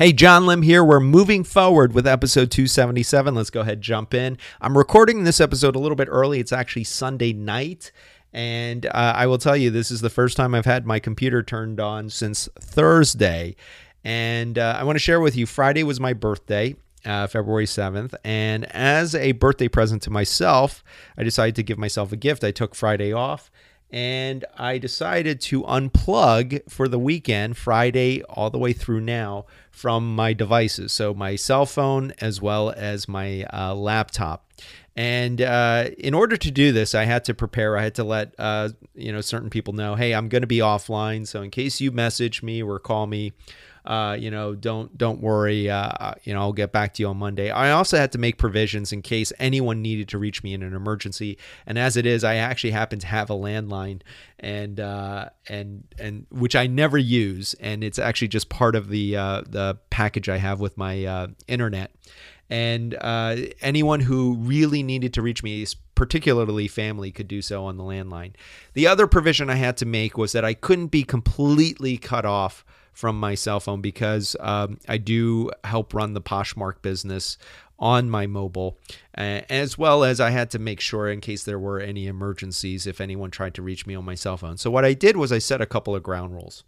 Hey, John Lim here. We're moving forward with episode 277. Let's go ahead jump in. I'm recording this episode a little bit early. It's actually Sunday night. And uh, I will tell you, this is the first time I've had my computer turned on since Thursday. And uh, I want to share with you Friday was my birthday. Uh, February 7th. And as a birthday present to myself, I decided to give myself a gift. I took Friday off and I decided to unplug for the weekend, Friday all the way through now, from my devices. So my cell phone as well as my uh, laptop. And uh, in order to do this, I had to prepare. I had to let uh, you know certain people know, hey, I'm going to be offline. So in case you message me or call me, uh, you know, don't don't worry. Uh, uh, you know, I'll get back to you on Monday. I also had to make provisions in case anyone needed to reach me in an emergency. And as it is, I actually happen to have a landline, and uh, and and which I never use, and it's actually just part of the uh, the package I have with my uh, internet. And anyone who really needed to reach me, particularly family, could do so on the landline. The other provision I had to make was that I couldn't be completely cut off from my cell phone because um, I do help run the Poshmark business on my mobile, as well as I had to make sure in case there were any emergencies if anyone tried to reach me on my cell phone. So, what I did was I set a couple of ground rules.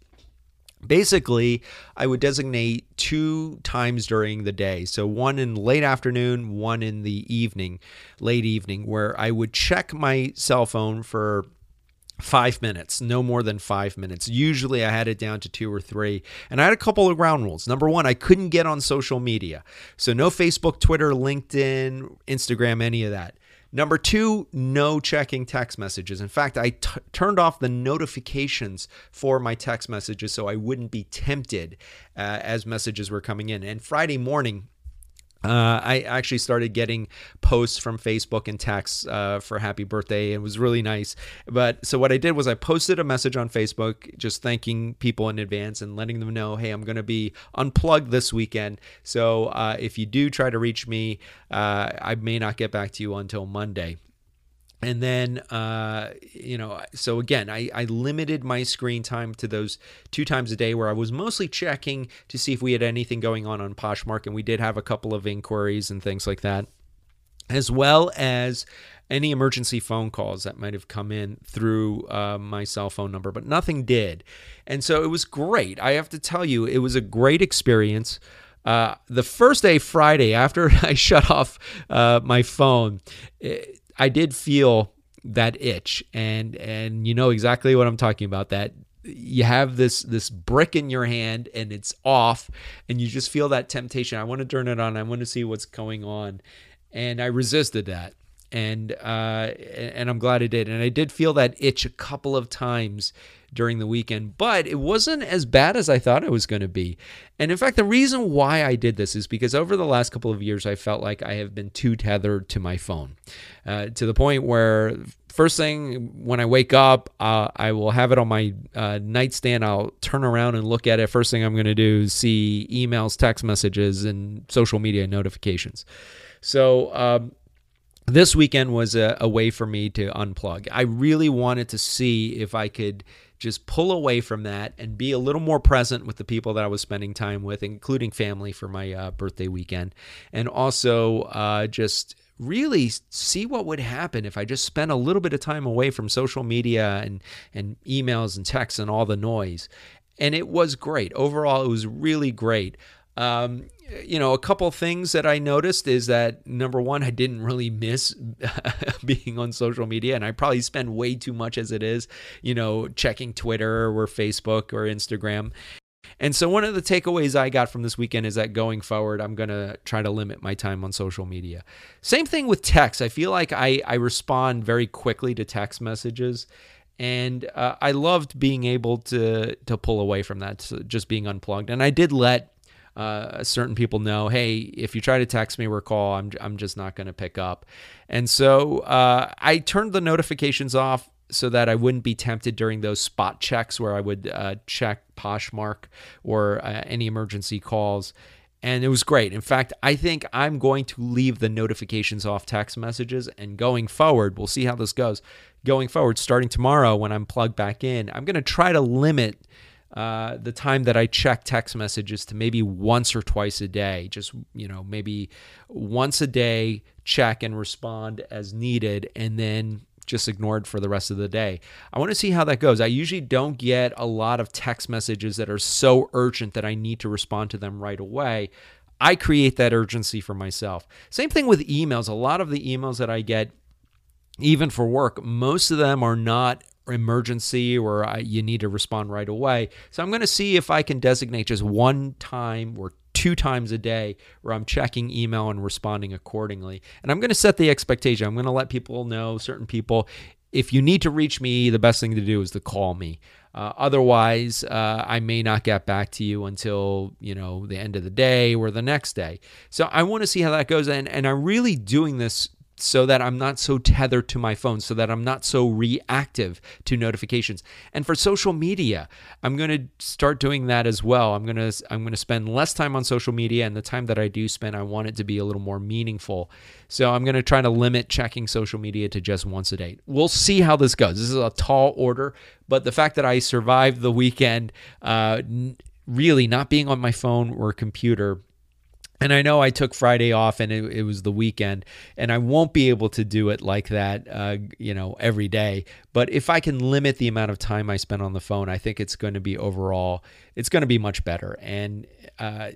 Basically, I would designate two times during the day. So, one in late afternoon, one in the evening, late evening, where I would check my cell phone for five minutes, no more than five minutes. Usually I had it down to two or three. And I had a couple of ground rules. Number one, I couldn't get on social media. So no Facebook, Twitter, LinkedIn, Instagram, any of that. Number two, no checking text messages. In fact, I t- turned off the notifications for my text messages so I wouldn't be tempted uh, as messages were coming in. And Friday morning, uh, I actually started getting posts from Facebook and texts uh, for happy birthday. It was really nice. But so what I did was I posted a message on Facebook just thanking people in advance and letting them know, hey, I'm going to be unplugged this weekend. So uh, if you do try to reach me, uh, I may not get back to you until Monday and then uh, you know so again I, I limited my screen time to those two times a day where i was mostly checking to see if we had anything going on on poshmark and we did have a couple of inquiries and things like that as well as any emergency phone calls that might have come in through uh, my cell phone number but nothing did. And so it was great. I have to tell you it was a great experience. Uh, the first day friday after i shut off uh, my phone it, I did feel that itch and and you know exactly what I'm talking about that you have this this brick in your hand and it's off and you just feel that temptation. I want to turn it on. I want to see what's going on. And I resisted that and uh, and I'm glad I did and I did feel that itch a couple of times during the weekend, but it wasn't as bad as I thought it was going to be. And in fact, the reason why I did this is because over the last couple of years, I felt like I have been too tethered to my phone uh, to the point where first thing when I wake up, uh, I will have it on my uh, nightstand. I'll turn around and look at it. First thing I'm going to do is see emails, text messages, and social media notifications. So, um, this weekend was a, a, way for me to unplug. I really wanted to see if I could just pull away from that and be a little more present with the people that I was spending time with, including family for my uh, birthday weekend. And also uh, just really see what would happen if I just spent a little bit of time away from social media and, and emails and texts and all the noise. And it was great. Overall, it was really great. Um, you know, a couple things that I noticed is that number one, I didn't really miss being on social media, and I probably spend way too much as it is, you know, checking Twitter or Facebook or Instagram. And so, one of the takeaways I got from this weekend is that going forward, I'm going to try to limit my time on social media. Same thing with text. I feel like I, I respond very quickly to text messages. And uh, I loved being able to to pull away from that, so just being unplugged. And I did let uh, certain people know, hey, if you try to text me or call, I'm, I'm just not going to pick up. And so uh, I turned the notifications off so that I wouldn't be tempted during those spot checks where I would uh, check Poshmark or uh, any emergency calls. And it was great. In fact, I think I'm going to leave the notifications off text messages. And going forward, we'll see how this goes. Going forward, starting tomorrow when I'm plugged back in, I'm going to try to limit uh, the time that I check text messages to maybe once or twice a day. Just, you know, maybe once a day, check and respond as needed, and then just ignored for the rest of the day. I want to see how that goes. I usually don't get a lot of text messages that are so urgent that I need to respond to them right away. I create that urgency for myself. Same thing with emails. A lot of the emails that I get, even for work, most of them are not emergency or I, you need to respond right away. So I'm going to see if I can designate just one time or two times a day where I'm checking email and responding accordingly. And I'm going to set the expectation. I'm going to let people know, certain people, if you need to reach me, the best thing to do is to call me. Uh, otherwise, uh, I may not get back to you until you know the end of the day or the next day. So I want to see how that goes, and and I'm really doing this so that I'm not so tethered to my phone, so that I'm not so reactive to notifications. And for social media, I'm going to start doing that as well. I'm going to I'm going to spend less time on social media and the time that I do spend I want it to be a little more meaningful. So I'm going to try to limit checking social media to just once a day. We'll see how this goes. This is a tall order, but the fact that I survived the weekend uh, really not being on my phone or computer and I know I took Friday off and it, it, was the weekend, and I won't be able to do it like that, uh, you know, every day. But if I can limit the amount of time I spend on the phone, I think it's going to be overall, it's going to be much better. And, uh,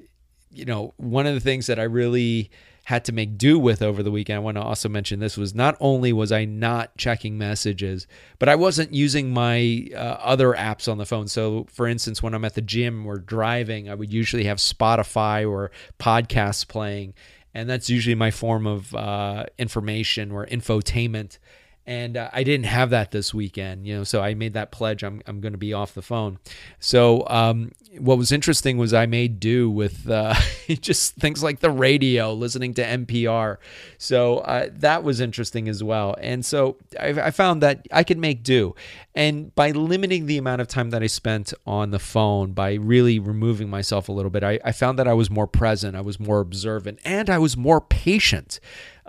you know, one of the things that I really had to make do with over the weekend. I want to also mention this was not only was I not checking messages, but I wasn't using my uh, other apps on the phone. So, for instance, when I'm at the gym or driving, I would usually have Spotify or podcasts playing, and that's usually my form of uh, information or infotainment and uh, I didn't have that this weekend, you know. So I made that pledge. I'm I'm going to be off the phone. So um, what was interesting was I made do with uh, just things like the radio, listening to NPR. So uh, that was interesting as well. And so I, I found that I could make do, and by limiting the amount of time that I spent on the phone, by really removing myself a little bit, I, I found that I was more present, I was more observant, and I was more patient.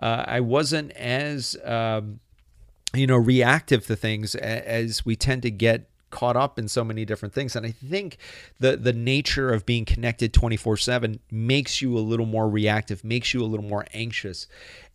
Uh, I wasn't as um, you know, reactive to things as we tend to get caught up in so many different things. And i think the the nature of being connected 24/7 makes you a little more reactive makes you a little more anxious.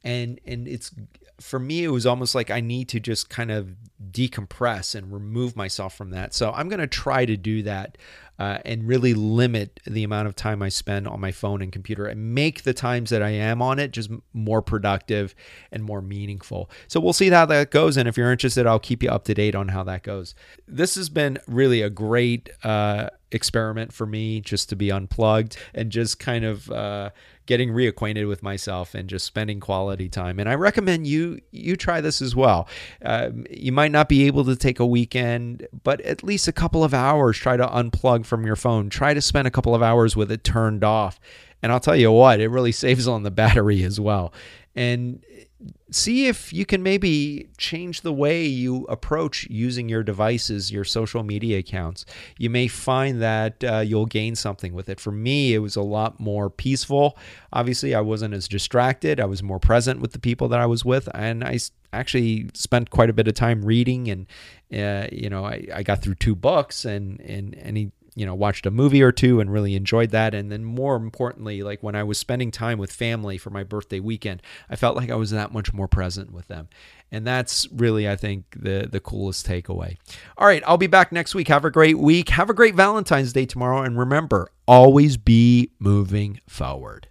And and it's for me it was almost like i need to just kind of decompress and remove myself from that so i'm going to try to do that uh, and really limit the amount of time I spend on my phone and computer and make the times that I am on it just more productive and more meaningful. So we'll see how that goes. And if you're interested, I'll keep you up to date on how that goes. This has been really a great uh, experiment for me just to be unplugged and just kind of. Uh, getting reacquainted with myself and just spending quality time. And I recommend you you try this as well. Uh, you might not be able to take a weekend, but at least a couple of hours. Try to unplug from your phone. Try to spend a couple of hours with it turned off. And I'll tell you what, it really saves on the battery as well. And see if you can maybe change the way you approach using your devices, your social media accounts. You may find that uh, you'll gain something with it. For me, it was a lot more peaceful. Obviously, I wasn't as distracted, I was more present with the people that I was with, and I actually spent quite a bit of time reading and uh, you know I, I got through two books and and any you know watched a movie or two and really enjoyed that. And then more importantly like when i was spending time with family for my birthday weekend i felt like i was that much more present with them. And that's really i think the the coolest takeaway. All right i'll be back next week. Have a great week. Have a great valentine's day tomorrow. And remember always be moving forward